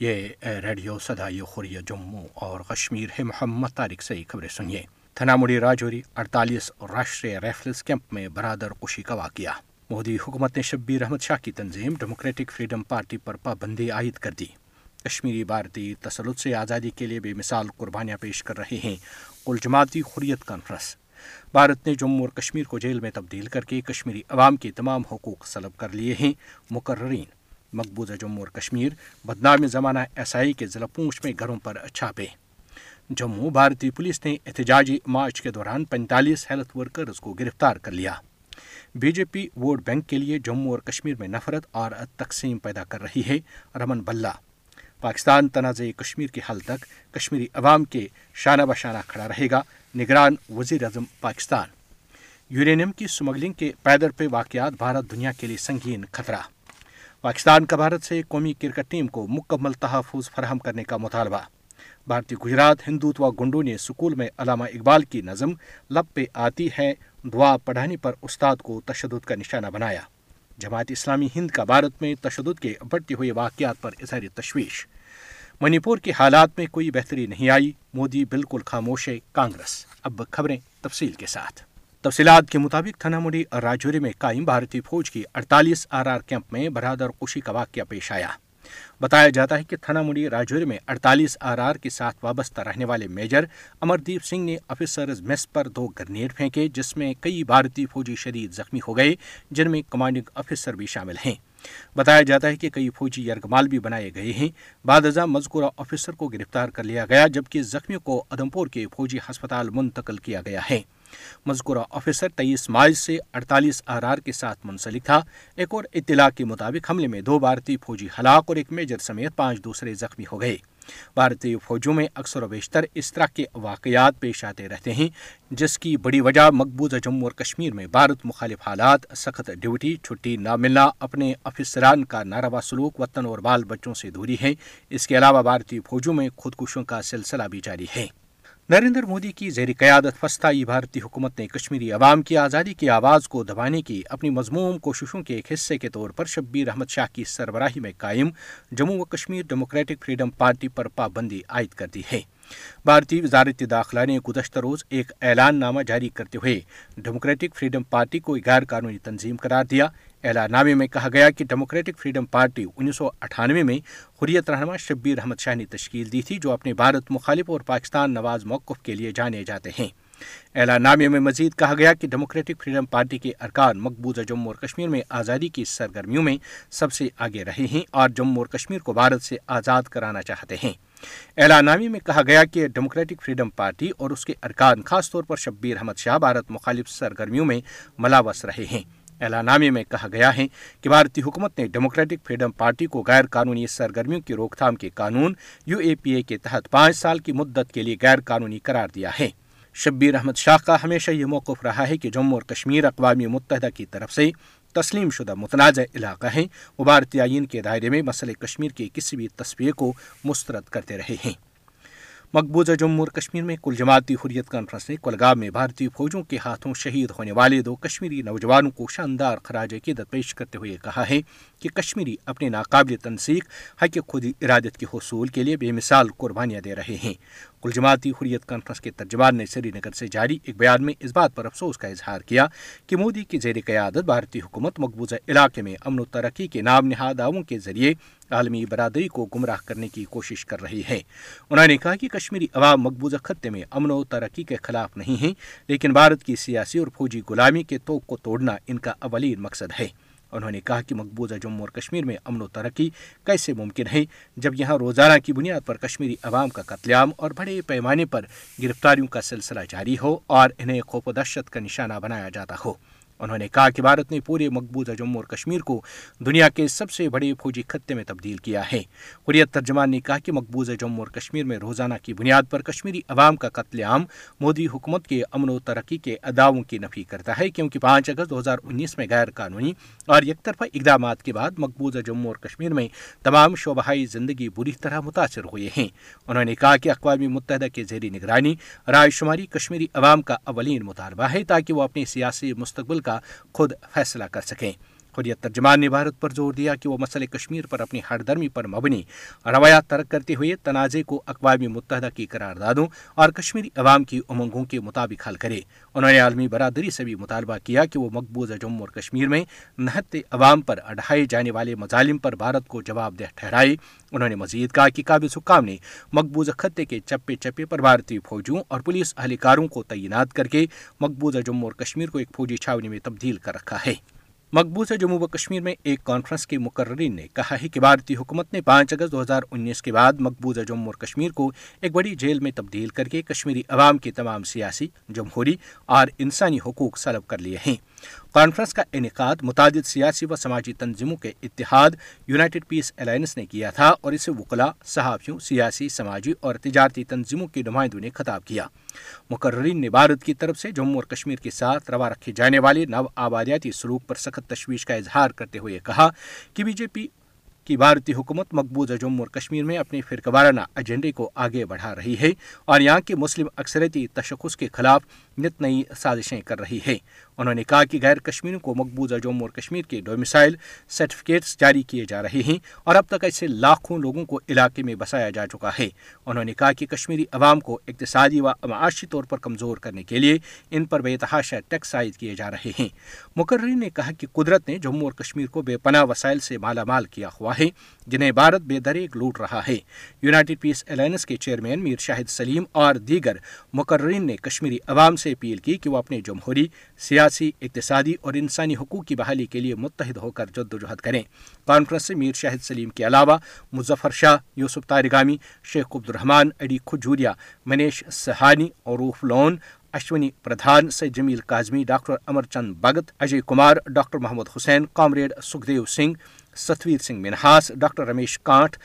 یہ ریڈیو صدائی خوری جموں اور کشمیر ہے محمد طارق سے خبریں سنیے۔ تھنامڑی راجوری اڑتالیس راشٹری ریفلز کیمپ میں برادر کشی کا واقعہ۔ مودی حکومت نے شبیر احمد شاہ کی تنظیم ڈیموکریٹک فریڈم پارٹی پر پابندی عائد کر دی۔ کشمیری بھارتی تسلط سے آزادی کے لیے بے مثال قربانیاں پیش کر رہے ہیں۔ کل جماعتی حریت کانفرنس۔ بھارت نے جموں اور کشمیر کو جیل میں تبدیل کر کے کشمیری عوام کے تمام حقوق سلب کر لیے ہیں۔ مقررین مقبوضہ جموں اور کشمیر، بدنام زمانہ ایس آئی کے ضلع پونچھ میں گھروں پر چھاپے۔ جموں بھارتی پولیس نے احتجاجی مارچ کے دوران پینتالیس ہیلتھ ورکرز کو گرفتار کر لیا۔ B J P vote bank کے لیے جموں اور کشمیر میں نفرت اور تقسیم پیدا کر رہی ہے رمن بلہ۔ پاکستان تنازع کشمیر کے حل تک کشمیری عوام کے شانہ بشانہ کھڑا رہے گا، نگران وزیر اعظم پاکستان۔ یورینیم کی سمگلنگ کے پیدر پہ واقعات، بھارت دنیا کے لیے سنگین خطرہ۔ پاکستان کا بھارت سے قومی کرکٹ ٹیم کو مکمل تحفظ فراہم کرنے کا مطالبہ۔ بھارتی گجرات ہندوتوا گنڈوں نے سکول میں علامہ اقبال کی نظم لب پہ آتی ہے، دعا پڑھانے پر استاد کو تشدد کا نشانہ بنایا۔ جماعت اسلامی ہند کا بھارت میں تشدد کے بڑھتے ہوئے واقعات پر اظہار تشویش۔ منی پور کے حالات میں کوئی بہتری نہیں آئی، مودی بالکل خاموش ہے، کانگریس۔ اب خبریں تفصیل کے ساتھ۔ تفصیلات کے مطابق تھنامڑی اور راجوری میں قائم بھارتی فوج کی اڑتالیس آر آر کیمپ میں برادر کشی کا واقعہ پیش آیا۔ بتایا جاتا ہے کہ تھنامڑی راجوری میں اڑتالیس آر آر کے ساتھ وابستہ رہنے والے میجر امردیپ سنگھ نے آفیسرز میس پر دو گرنیڈ پھینکے، جس میں کئی بھارتی فوجی شدید زخمی ہو گئے، جن میں کمانڈنگ آفیسر بھی شامل ہیں۔ بتایا جاتا ہے کہ کئی فوجی یرغمال بھی بنائے گئے ہیں۔ بعد ازاں مذکورہ آفیسر کو گرفتار کر لیا گیا، جبکہ زخمیوں کو ادمپور کے فوجی ہسپتال منتقل کیا گیا ہے۔ مذکورہ آفیسر تیئیس مارچ سے اڑتالیس آر آر کے ساتھ منسلک تھا۔ ایک اور اطلاع کے مطابق حملے میں دو بھارتی فوجی ہلاک اور ایک میجر سمیت پانچ دوسرے زخمی ہو گئے۔ بھارتی فوجوں میں اکثر و بیشتر اس طرح کے واقعات پیش آتے رہتے ہیں، جس کی بڑی وجہ مقبوضہ جموں اور کشمیر میں بھارت مخالف حالات، سخت ڈیوٹی، چھٹی نہ ملنا، اپنے افسران کا ناروا سلوک، وطن اور بال بچوں سے دوری ہے اس کے علاوہ بھارتی فوجوں میں خودکشوں کا سلسلہ بھی جاری ہے۔ نریندر مودی کی زیر قیادت فستائی بھارتی حکومت نے کشمیری عوام کی آزادی کی آواز کو دبانے کی اپنی مضموم کوششوں کے ایک حصے کے طور پر شبیر احمد شاہ کی سربراہی میں قائم، جموں و کشمیر ڈیموکریٹک فریڈم پارٹی پر پابندی عائد کر دی ہے۔ بھارتی وزارت داخلہ نے گزشتہ روز ایک اعلان نامہ جاری کرتے ہوئے ڈیموکریٹک فریڈم پارٹی کو غیر قانونی تنظیم قرار دیا۔ اعلان نامے میں کہا گیا کہ ڈیموکریٹک فریڈم پارٹی انیس سو اٹھانوے میں حریت رہنما شبیر احمد شاہ نے تشکیل دی تھی، جو اپنے بھارت مخالف اور پاکستان نواز موقف کے لیے جانے جاتے ہیں۔ اعلان نامے میں مزید کہا گیا کہ ڈیموکریٹک فریڈم پارٹی کے ارکان مقبوضہ جموں اور کشمیر میں آزادی کی سرگرمیوں میں سب سے آگے رہے ہیں اور جموں اور کشمیر کو بھارت سے آزاد کرانا چاہتے ہیں۔ اعلان میں کہا گیا کہ ڈیموکریٹک فریڈم پارٹی اور اس کے ارکان، خاص طور پر شبیر احمد شاہ، بھارت مخالف سرگرمیوں میں ملاوس رہے ہیں۔ اعلان نامے میں کہا گیا ہے کہ بھارتی حکومت نے ڈیموکریٹک فریڈم پارٹی کو غیر قانونی سرگرمیوں کی روک تھام کے قانون یو اے پی اے کے تحت پانچ سال کی مدت کے لیے غیر قانونی قرار دیا ہے۔ شبیر احمد شاہ کا ہمیشہ یہ موقف رہا ہے کہ جموں اور کشمیر اقوام متحدہ کی طرف سے تسلیم شدہ متنازع علاقہ ہیں۔ وہ بھارتی آئین کے دائرے میں مسئلہ کشمیر کے کسی بھی تصویر کو مسترد کرتے رہے ہیں۔ مقبوضہ جموں اور کشمیر میں کل جماعتی حریت کانفرنس نے کلگام میں بھارتی فوجوں کے ہاتھوں شہید ہونے والے دو کشمیری نوجوانوں کو شاندار خراج عقیدت پیش کرتے ہوئے کہا ہے۔ کہ کشمیری اپنے ناقابل تنسیق، حق خود ارادت کے حصول کے لیے بے مثال قربانیاں دے رہے ہیں۔ کل جماعتی حریت کانفرنس کے ترجمان نے سری نگر سے جاری ایک بیان میں اس بات پر افسوس کا اظہار کیا کہ مودی کی زیر قیادت بھارتی حکومت مقبوضہ علاقے میں امن و ترقی کے نام نہاد دعووں کے ذریعے عالمی برادری کو گمراہ کرنے کی کوشش کر رہی ہے۔ انہوں نے کہا کہ کشمیری عوام مقبوضہ خطے میں امن و ترقی کے خلاف نہیں ہیں، لیکن بھارت کی سیاسی اور فوجی غلامی کے توق کو توڑنا ان کا اولین مقصد ہے۔ انہوں نے کہا کہ مقبوضہ جموں اور کشمیر میں امن و ترقی کیسے ممکن ہے جب یہاں روزانہ کی بنیاد پر کشمیری عوام کا قتل عام اور بڑے پیمانے پر گرفتاریوں کا سلسلہ جاری ہو اور انہیں خوف و دہشت کا نشانہ بنایا جاتا ہو۔ انہوں نے کہا کہ بھارت نے پورے مقبوضہ جموں اور کشمیر کو دنیا کے سب سے بڑے فوجی خطے میں تبدیل کیا ہے۔ حریت ترجمان نے کہا کہ مقبوضہ جموں اور کشمیر میں روزانہ کی بنیاد پر کشمیری عوام کا قتل عام مودی حکومت کے امن و ترقی کے اداؤں کی نفی کرتا ہے، کیونکہ پانچ اگست دو ہزار انیس میں غیر قانونی اور یک طرفہ اقدامات کے بعد مقبوضہ جموں اور کشمیر میں تمام شعبہائی زندگی بری طرح متاثر ہوئے ہیں۔ انہوں نے کہا کہ اقوام متحدہ کے زیر نگرانی رائے شماری کشمیری عوام کا اولین مطالبہ ہے تاکہ وہ اپنے سیاسی مستقبل کا خود فیصلہ کر سکیں۔ حریت ترجمان نے بھارت پر زور دیا کہ وہ مسئلہ کشمیر پر اپنی ہر درمی پر مبنی روایات ترک کرتے ہوئے تنازع کو اقوام متحدہ کی قراردادوں اور کشمیری عوام کی امنگوں کے مطابق حل کرے۔ انہوں نے عالمی برادری سے بھی مطالبہ کیا کہ وہ مقبوضہ جموں اور کشمیر میں نہت عوام پر اڑھائے جانے والے مظالم پر بھارت کو جواب دہ ٹھہرائے۔ انہوں نے مزید کہا کہ قابل حکام نے مقبوضہ خطے کے چپے چپے پر بھارتی فوجوں اور پولیس اہلکاروں کو تعینات کر کے مقبوضہ جموں اور کشمیر کو ایک فوجی چھاونی میں تبدیل کر رکھا ہے۔ مقبوضہ جموں و کشمیر میں ایک کانفرنس کے مقررین نے کہا ہے کہ بھارتی حکومت نے پانچ اگست دو ہزار انیس کے بعد مقبوضہ جموں اور کشمیر کو ایک بڑی جیل میں تبدیل کر کے کشمیری عوام کے تمام سیاسی، جمہوری اور انسانی حقوق سلب کر لیے ہیں۔ کانفرنس کا انعقاد متعدد سیاسی و سماجی تنظیموں کے اتحاد، یونائٹڈ پیس الائنس نے کیا تھا اور اسے وکلا صحافیوں، سیاسی، سماجی اور تجارتی تنظیموں کے نمائندوں نے خطاب کیا۔ مقررین نے بھارت کی طرف سے جموں اور کشمیر کے ساتھ روا رکھے جانے والے نو آبادیاتی سلوک پر سخت تشویش کا اظہار کرتے ہوئے کہا کہ بی جے پی کہ بھارتی حکومت مقبوضہ جموں اور کشمیر میں اپنے فرقہ وارانہ ایجنڈے کو آگے بڑھا رہی ہے اور یہاں کے مسلم اکثریتی تشخص کے خلاف نت نئی سازشیں کر رہی ہے انہوں نے کہا کہ غیر کشمیریوں کو مقبوضہ جموں اور کشمیر کے ڈومسائل سرٹیفکیٹس جاری کیے جا رہے ہیں اور اب تک ایسے لاکھوں لوگوں کو علاقے میں بسایا جا چکا ہے۔ انہوں نے کہا کہ کشمیری عوام کو اقتصادی و معاشی طور پر کمزور کرنے کے لیے ان پر بے تحاشا ٹیکس عائد کیے جا رہے ہیں۔ مقررین نے کہا کہ قدرت نے جموں اور کشمیر کو بے پناہ وسائل سے مالا مال کیا ہوا ہے، جنہیں بھارت بے دریک لوٹ رہا ہے۔ یونائٹڈ پیس الائنس کے چیئرمین میر شاہد سلیم اور دیگر مقررین نے کشمیری عوام سے اپیل کی کہ وہ اپنے جمہوری سیاسی اقتصادی اور انسانی حقوق کی بحالی کے لیے متحد ہو کر جد وجہد کریں۔ کانفرنس سے میر شاہد سلیم کے علاوہ مظفر شاہ، یوسف تارگامی Sheikh Abdul Rahman Adi Khajuria, Manish Sahni, Aruf Lone, Ashwani Pradhan Syed Jamil Kazmi, doctor Amar Chand Bhagat Ajay Kumar, doctor Mohammad Hussain, comrade Sukhdev Singh Satvir Singh Manhas, doctor Ramesh Kant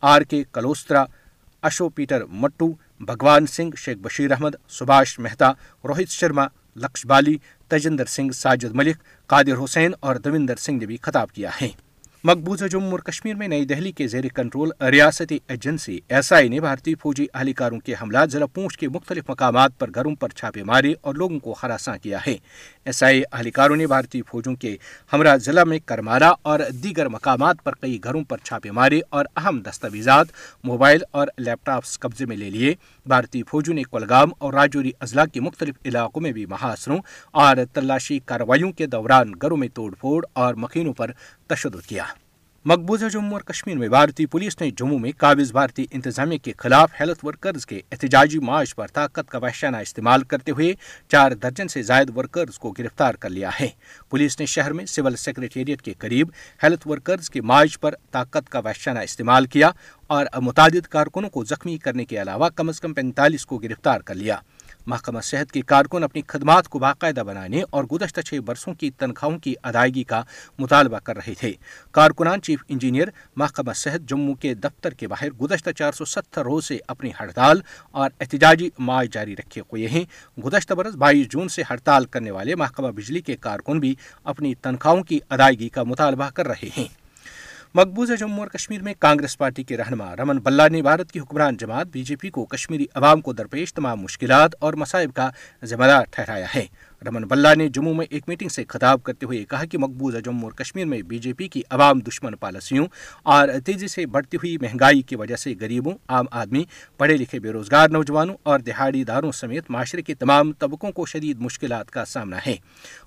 R K Kalustra Ashu Peter مٹو، بھگوان سنگھ، شیخ بشیر احمد، سبھاش مہتا، روہت شرما لکش بالی تجندر سنگھ، ساجد ملک، قادر حسین اور دوندر سنگھ نے بھی خطاب کیا ہے۔ مقبوضہ جموں اور کشمیر میں نئی دہلی کے زیر کنٹرول ریاستی ایجنسی ایس آئی نے بھارتی فوجی اہلکاروں کے حملات، ضلع پونچھ کے مختلف مقامات پر گھروں پر چھاپے مارے اور لوگوں کو ہراساں کیا ہے۔ ایس آئی اہلکاروں نے بھارتی فوجوں کے ہمراہ ضلع میں کرمارا اور دیگر مقامات پر کئی گھروں پر چھاپے مارے اور اہم دستاویزات، موبائل اور لیپ ٹاپس قبضے میں لے لیے۔ بھارتی فوجوں نے کولگام اور راجوری اضلاع کے مختلف علاقوں میں بھی محاصروں اور تلاشی کارروائیوں کے دوران گھروں میں توڑ پھوڑ اور مکینوں پر تشدد کیا۔ مقبوضہ جموں اور کشمیر میں بھارتی پولیس نے جموں میں قابض بھارتی انتظامیہ کے خلاف ہیلتھ ورکرز کے احتجاجی معاش پر طاقت کا وحشانہ استعمال کرتے ہوئے چار درجن سے زائد ورکرز کو گرفتار کر لیا ہے۔ پولیس نے شہر میں سول سیکرٹریٹ کے قریب ہیلتھ ورکرز کے معاش پر طاقت کا وحشانہ استعمال کیا اور متعدد کارکنوں کو زخمی کرنے کے علاوہ کم از کم پینتالیس کو گرفتار کر لیا۔ محکمہ صحت کے کارکن اپنی خدمات کو باقاعدہ بنانے اور گزشتہ چھ برسوں کی تنخواہوں کی ادائیگی کا مطالبہ کر رہے تھے۔ کارکنان چیف انجینئر محکمہ صحت جموں کے دفتر کے باہر گزشتہ چار سو ستر روز سے اپنی ہڑتال اور احتجاجی معاش جاری رکھے ہوئے ہیں۔ گزشتہ برس بائیس جون سے ہڑتال کرنے والے محکمہ بجلی کے کارکن بھی اپنی تنخواہوں کی ادائیگی کا مطالبہ کر رہے ہیں۔ مقبوضہ جموں اور کشمیر میں کانگریس پارٹی کے رہنما رمن بلہ نے بھارت کی حکمران جماعت بی جے پی کو کشمیری عوام کو درپیش تمام مشکلات اور مصائب کا ذمہ دار ٹھہرایا ہے۔ رمن بلہ نے جموں میں ایک میٹنگ سے خطاب کرتے ہوئے کہا کہ مقبوضہ جموں اور کشمیر میں بی جے پی کی عوام دشمن پالیسیوں اور تیزی سے بڑھتی ہوئی مہنگائی کی وجہ سے غریبوں، عام آدمی، پڑھے لکھے بے روزگار نوجوانوں اور دہاڑی داروں سمیت معاشرے کے تمام طبقوں کو شدید مشکلات کا سامنا ہے۔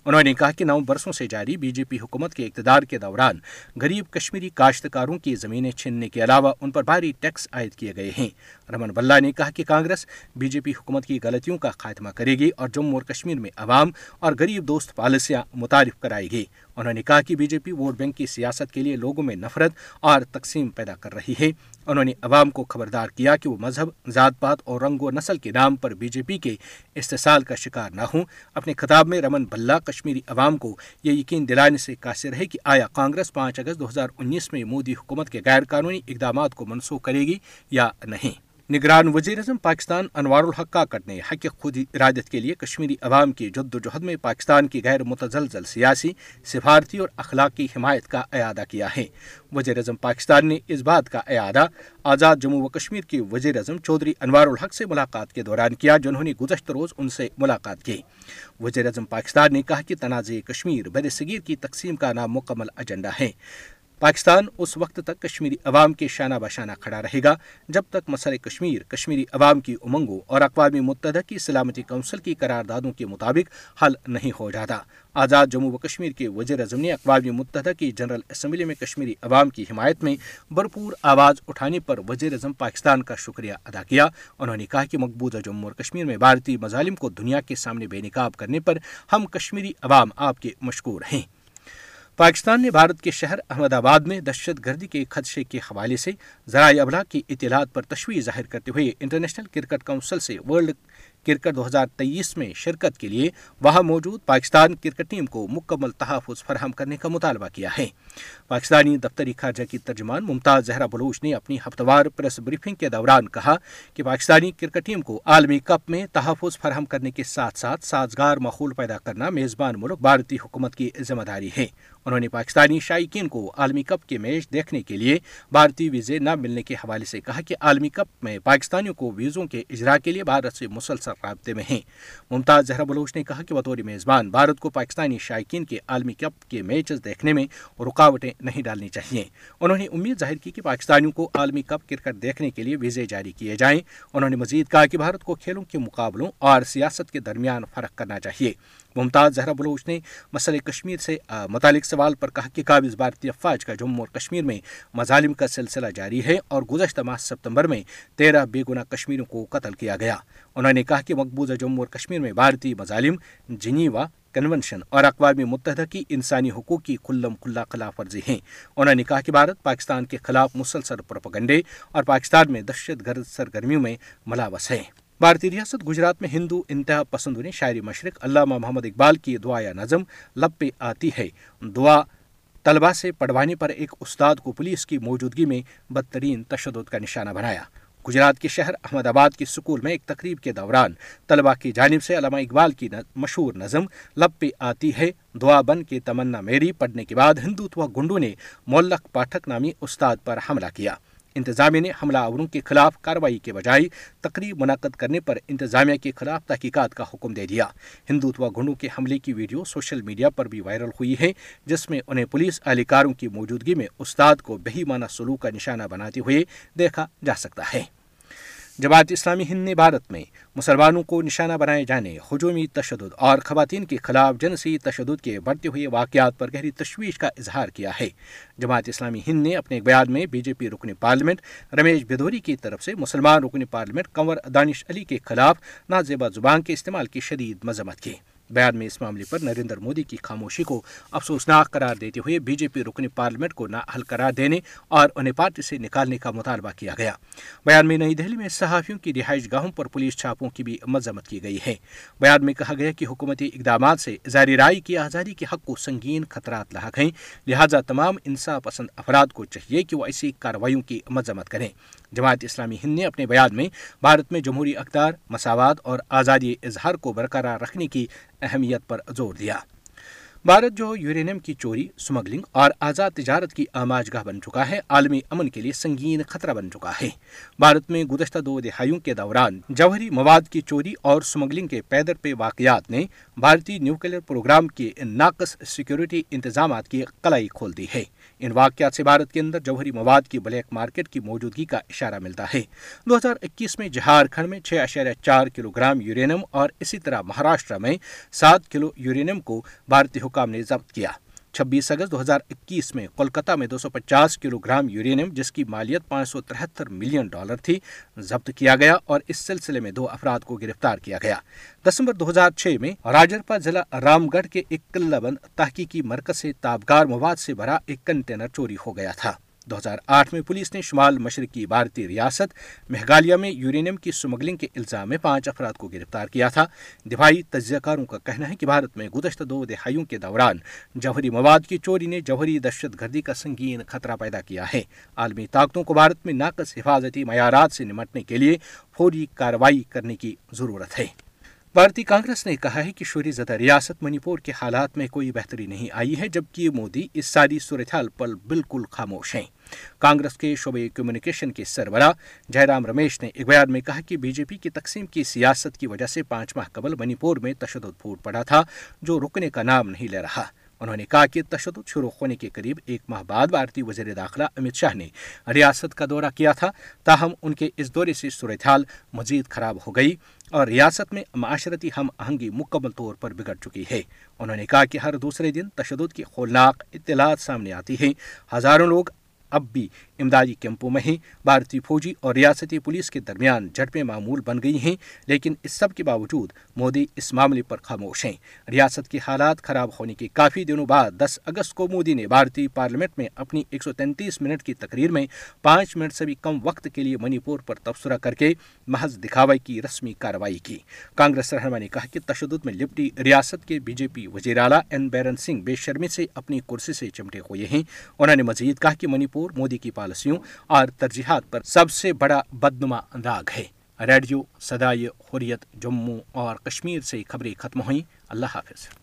انہوں نے کہا کہ نو برسوں سے جاری بی جے پی حکومت کے اقتدار کے دوران غریب کشمیری کاشتکاروں کی زمینیں چھیننے کے علاوہ ان پر بھاری ٹیکس عائد کیے گئے ہیں۔ رمن بلہ نے کہا کہ کانگریس بی جے پی حکومت کی غلطیوں کا خاتمہ کرے گی اور جموں اور کشمیر میں عوام اور غریب دوست پالیسیاں متعارف کرائے گی۔ انہوں نے کہا کہ B J P vote bank کی سیاست کے لیے لوگوں میں نفرت اور تقسیم پیدا کر رہی ہے۔ انہوں نے عوام کو خبردار کیا کہ وہ مذہب، ذات پات اور رنگ و نسل کے نام پر بی جے پی کے استحصال کا شکار نہ ہوں۔ اپنے خطاب میں رمن بھلا کشمیری عوام کو یہ یقین دلانے سے قاصر ہے کہ آیا کانگریس پانچ اگست دو ہزار انیس میں مودی حکومت کے غیر قانونی اقدامات کو منسوخ کرے گی یا نہیں۔ نگران وزیر اعظم پاکستان انوار الحق کاکٹ نے حق خود ارادت کے لیے کشمیری عوام کی جد و جہد میں پاکستان کی غیر متزلزل سیاسی، سفارتی اور اخلاقی حمایت کا اعادہ کیا ہے۔ وزیر اعظم پاکستان نے اس بات کا اعادہ آزاد جموں و کشمیر کے وزیر اعظم چودھری انوار الحق سے ملاقات کے دوران کیا، جنہوں نے گزشتہ روز ان سے ملاقات کی۔ وزیر اعظم پاکستان نے کہا کہ تنازع کشمیر بر صغیر کی تقسیم کا نامکمل ایجنڈا ہے۔ پاکستان اس وقت تک کشمیری عوام کے شانہ بشانہ کھڑا رہے گا جب تک مسئلہ کشمیر، کشمیری عوام کی امنگوں اور اقوام متحدہ کی سلامتی کونسل کی قراردادوں کے مطابق حل نہیں ہو جاتا۔ آزاد جموں و کشمیر کے وزیر اعظم نے اقوام متحدہ کی جنرل اسمبلی میں کشمیری عوام کی حمایت میں بھرپور آواز اٹھانے پر وزیر اعظم پاکستان کا شکریہ ادا کیا۔ انہوں نے کہا کہ مقبوضہ جموں اور کشمیر میں بھارتی مظالم کو دنیا کے سامنے بے نقاب کرنے پر ہم کشمیری عوام آپ کے مشکور ہیں۔ پاکستان نے بھارت کے شہر احمد آباد میں دہشت گردی کے خدشے کے حوالے سے ذرائع ابلاغ کی اطلاعات پر تشویش ظاہر کرتے ہوئے انٹرنیشنل کرکٹ کونسل سے ورلڈ کرکٹ دو ہزار تیئیس میں شرکت کے لیے وہاں موجود پاکستان کرکٹ ٹیم کو مکمل تحفظ فراہم کرنے کا مطالبہ کیا ہے۔ پاکستانی دفتری خارجہ کی ترجمان ممتاز زہرا بلوچ نے اپنی ہفتہ وار پریس بریفنگ کے دوران کہا کہ پاکستانی کرکٹ ٹیم کو عالمی کپ میں تحفظ فراہم کرنے کے ساتھ ساتھ سازگار ماحول پیدا کرنا میزبان ملک بھارتی حکومت کی ذمہ داری ہے۔ انہوں نے پاکستانی شائقین کو عالمی کپ کے میچ دیکھنے کے لیے بھارتی ویزے نہ ملنے کے حوالے سے کہا کہ عالمی کپ میں پاکستانیوں کو ویزوں کے اجرا کے لیے بھارت سے مسلسل رابطے میں ہیں۔ ممتاز زہرا بلوچ نے کہا کہ بطور میزبان بھارت کو پاکستانی شائقین کے عالمی کپ کے میچز دیکھنے میں رکاوٹیں نہیں ڈالنی چاہیے۔ انہوں نے امید ظاہر کی کہ پاکستانیوں کو عالمی کپ کرکٹ دیکھنے کے لیے ویزے جاری کیے جائیں۔ انہوں نے مزید کہا کہ بھارت کو کھیلوں کے مقابلوں اور سیاست کے درمیان فرق کرنا چاہیے۔ ممتاز زہرا بلوچ نے مسئلہ کشمیر سے متعلق سوال پر کہا کہ قابض بھارتی افواج کا جموں اور کشمیر میں مظالم کا سلسلہ جاری ہے اور گزشتہ ماہ ستمبر میں تیرہ بے گنا کشمیریوں کو قتل کیا گیا۔ انہوں نے کہا کہ مقبوضہ جموں اور کشمیر میں بھارتی مظالم جنیوا کنونشن اور اقوام متحدہ کی انسانی حقوق کی کلم کھلا خلاف ورزی ہیں۔ انہوں نے کہا کہ بھارت پاکستان کے خلاف مسلسل پروپگنڈے اور پاکستان میں دہشت گرد سرگرمیوں میں ملاوس ہے بھارتی ریاست گجرات میں ہندو انتہا پسندوں نے شاعری مشرق علامہ محمد اقبال کی دعا یا نظم لب پہ آتی ہے۔ دعا طلبہ سے پڑھوانے پر ایک استاد کو پولیس کی موجودگی میں بدترین تشدد کا نشانہ بنایا۔ گجرات کے شہر احمد آباد کے سکول میں ایک تقریب کے دوران طلبہ کی جانب سے علامہ اقبال کی مشہور نظم لب پہ آتی ہے۔ دعا بن کے تمنا میری پڑھنے کے بعد ہندوتوا گنڈو نے مولک پاٹھک نامی استاد پر حملہ کیا۔ انتظامیہ نے حملہ آوروں کے خلاف کارروائی کے بجائے تقریب منعقد کرنے پر انتظامیہ کے خلاف تحقیقات کا حکم دے دیا۔ ہندوتوا گنڈوں کے حملے کی ویڈیو سوشل میڈیا پر بھی وائرل ہوئی ہے، جس میں انہیں پولیس اہلکاروں کی موجودگی میں استاد کو بہیمانہ سلوک کا نشانہ بناتے ہوئے دیکھا جا سکتا ہے۔ جماعت اسلامی ہند نے بھارت میں مسلمانوں کو نشانہ بنائے جانے ہجومی تشدد اور خواتین کے خلاف جنسی تشدد کے بڑھتے ہوئے واقعات پر گہری تشویش کا اظہار کیا ہے جماعت اسلامی ہند نے اپنے بیان میں بی جے پی رکن پارلیمنٹ رمیش بھدوری کی طرف سے مسلمان رکن پارلیمنٹ کنور دانش علی کے خلاف نازیبہ زبان کے استعمال کی شدید مذمت کی۔ بیان میں اس معاملے پر نریندر مودی کی خاموشی کو افسوسناک قرار دیتے ہوئے بی جے پی رکن پارلیمنٹ کو نااہل قرار دینے اور انہیں پارٹی سے نکالنے کا مطالبہ کیا گیا۔ بیان میں نئی دہلی میں صحافیوں کی رہائش گاہوں پر پولیس چھاپوں کی بھی مذمت کی گئی ہے۔ بیان میں کہا گیا کہ حکومتی اقدامات سے ظاہری رائے کی آزادی کے حق کو سنگین خطرات لاحق ہیں۔ لہذا تمام انصاف پسند افراد کو چاہیے کہ وہ ایسی کارروائیوں کی مذمت کریں۔ جماعت اسلامی ہند نے اپنے بیان میں بھارت میں جمہوری اقدار، مساوات اور آزادی اظہار کو برقرار رکھنے کی اہمیت پر زور دیا۔ بھارت جو یورینیم کی چوری، سمگلنگ اور آزاد تجارت کی آماج گاہ بن چکا ہے، عالمی امن کے لیے سنگین خطرہ بن چکا ہے۔ بھارت میں گزشتہ دو دہائیوں کے دوران جوہری مواد کی چوری اور سمگلنگ کے پیدر پہ واقعات نے بھارتی نیوکلیر پروگرام کے ناقص سیکیورٹی انتظامات کی کلائی کھول دی ہے۔ ان واقعات سے بھارت کے اندر جوہری مواد کی بلیک مارکیٹ کی موجودگی کا اشارہ ملتا ہے۔ دو ہزار اکیس میں جہارکھنڈ میں چھ اشاریہ چار کلو گرام یورینیم اور اسی طرح مہاراشٹر میں سات کلو یورینیم کو بھارتی حکام نے ضبط کیا۔ چھبیس اگست دو ہزار اکیس میں کولکتہ میں دو سو پچاس کلو گرام یورینیم، جس کی مالیت پانچ سو ترہتر ملین ڈالر تھی، ضبط کیا گیا اور اس سلسلے میں دو افراد کو گرفتار کیا گیا۔ دسمبر دو ہزار چھ میں راجرپا ضلع رام گڑھ کے ایک قلعہ بند تحقیقی مرکز سے تابگار مواد سے بھرا ایک کنٹینر چوری ہو گیا تھا۔ دو ہزار آٹھ میں پولیس نے شمال مشرقی بھارتی ریاست میگھالیہ میں یورینیم کی سمگلنگ کے الزام میں پانچ افراد کو گرفتار کیا تھا۔ دفاعی تجزیہ کاروں کا کہنا ہے کہ بھارت میں گزشتہ دو دہائیوں کے دوران جوہری مواد کی چوری نے جوہری دہشت گردی کا سنگین خطرہ پیدا کیا ہے۔ عالمی طاقتوں کو بھارت میں ناقص حفاظتی معیارات سے نمٹنے کے لیے فوری کارروائی کرنے کی ضرورت ہے۔ بھارتی کانگریس نے کہا ہے کہ شوری زدہ ریاست منی پور کے حالات میں کوئی بہتری نہیں آئی ہے، جبکہ مودی اس ساری صورتحال پر بالکل خاموش ہیں۔ کانگریس کے شعبے کمیونیکیشن کے سربراہ جے رام رمیش نے ایک بیان میں کہا کہ بی جے پی کی تقسیم کی سیاست کی وجہ سے پانچ ماہ قبل منی پور میں تشدد پھوٹ پڑا تھا، جو رکنے کا نام نہیں لے رہا۔ انہوں نے کہا کہ تشدد شروع ہونے کے قریب ایک ماہ بعد بھارتی وزیر داخلہ امت شاہ نے ریاست کا دورہ کیا تھا تاہم ان کے اس دورے سے صورتحال مزید خراب ہو گئی اور ریاست میں معاشرتی ہم آہنگی مکمل طور پر بگڑ چکی ہے۔ انہوں نے کہا کہ ہر دوسرے دن تشدد کی خولناک اطلاعات سامنے آتی ہیں۔ ہزاروں لوگ اب بھی امدادی کیمپوں میں ہیں۔ بھارتی فوجی اور ریاستی پولیس کے درمیان جھڑپیں معمول بن گئی ہیں، لیکن اس سب کے باوجود مودی اس معاملے پر خاموش ہیں۔ ریاست کے حالات خراب ہونے کے کافی دنوں بعد دس اگست کو مودی نے بھارتی پارلیمنٹ میں اپنی ایک سو تینتیس منٹ کی تقریر میں پانچ منٹ سے بھی کم وقت کے لیے منی پور پر تبصرہ کر کے محض دکھاوے کی رسمی کارروائی کی۔ کانگریس رہنما نے کہا کہ تشدد میں لپٹی ریاست کے بی جے پی وزیر اعلیٰ این بیرن سنگھ بے شرمی سے اپنی کرسی سے چمٹے ہوئے ہیں۔ انہوں نے مزید کہا کہ منی پور مودی کی پالیسیوں اور ترجیحات پر سب سے بڑا بدنما داغ ہے۔ ریڈیو سدائے حریت جموں اور کشمیر سے خبریں ختم ہوئیں۔ اللہ حافظ۔